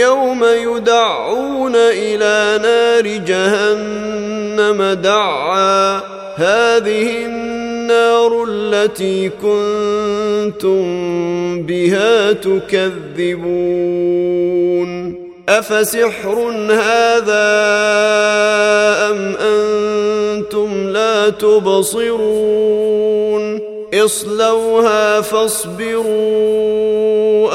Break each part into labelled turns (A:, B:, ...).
A: يوم يدعون إلى نار جهنم دعا. هذه النار التي كنتم بها تكذبون. أفسحر هذا أم أنتم لا تبصرون؟ اصلوها فاصبروا.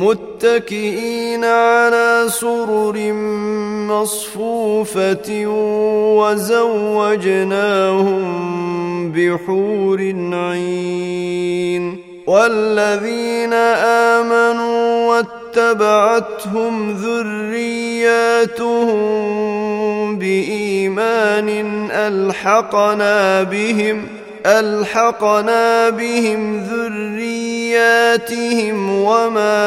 A: متكئين على سرر مصفوفة وزوجناهم بحور عين والذين آمنوا واتبعتهم ذرياتهم بإيمان ألحقنا بهم ألحقنا بهم ذرياتهم وما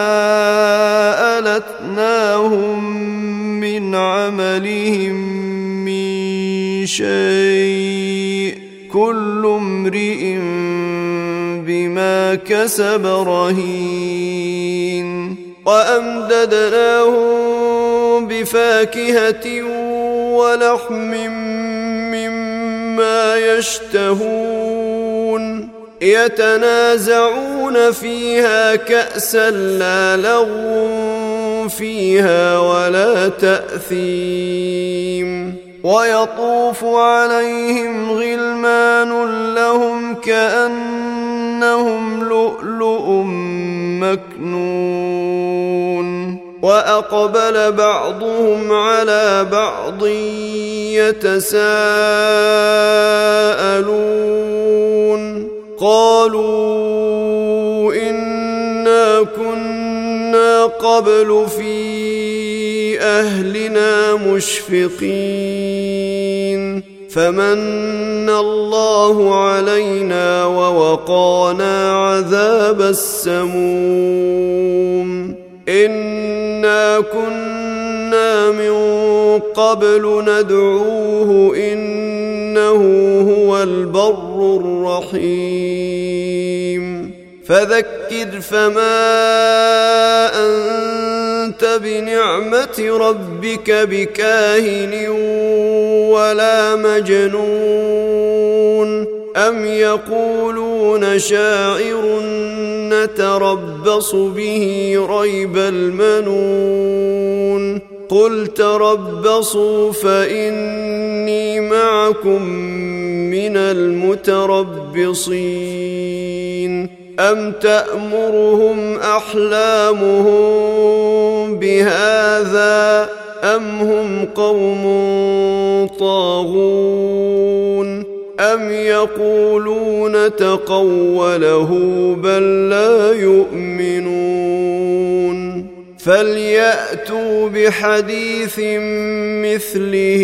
A: ألتناهم من عملهم من شيء كل امرئ بما كسب رهين وأمددناهم بفاكهة ولحم مما يشتهون يتنازعون فيها كأسا لا لغو فيها ولا تأثيم. ويطوف عليهم غلمان لهم كأنهم لؤلؤ مكنون. وأقبل بعضهم على بعض يتساءلون. قالوا إنا كنا قبل في أهلنا مشفقين فمن الله علينا ووقانا عذاب السموم إنا كنا من قبل ندعوه إنه هو البر الرحيم. فذكر فما أنت بنعمة ربك بكاهن ولا مجنون. أم يقولون شاعر نتربص به ريب المنون. قل تربصوا فإني معكم من المتربصين. أم تأمرهم أحلامهم بهذا أم هم قوم طاغون؟ أم يقولون تقوله بل لا يؤمنون؟ فليأتوا بحديث مثله.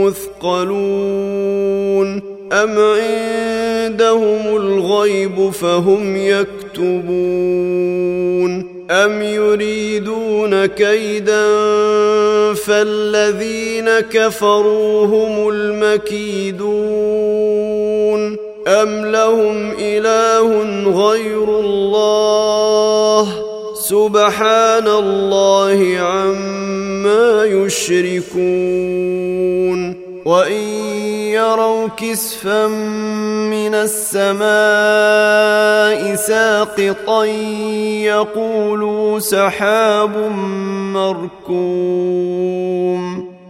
A: مثقلون أم عندهم الغيب فهم يكتبون أم يريدون كيدا فالذين كفروا هم المكيدون أم لهم إله غير الله سبحان الله عما يشركون وإن يروا كسفا من السماء ساقطا يقولوا سحاب مركوم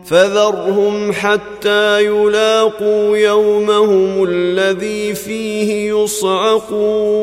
A: فذرهم حتى يلاقوا يومهم الذي فيه يصعقون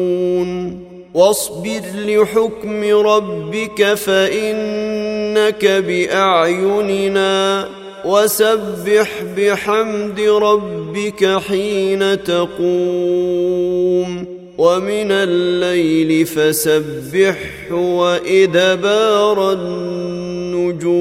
A: واصبر لحكم ربك فإنك بأعيننا وسبح بحمد ربك حين تقوم ومن الليل فسبحه وإدبار النجوم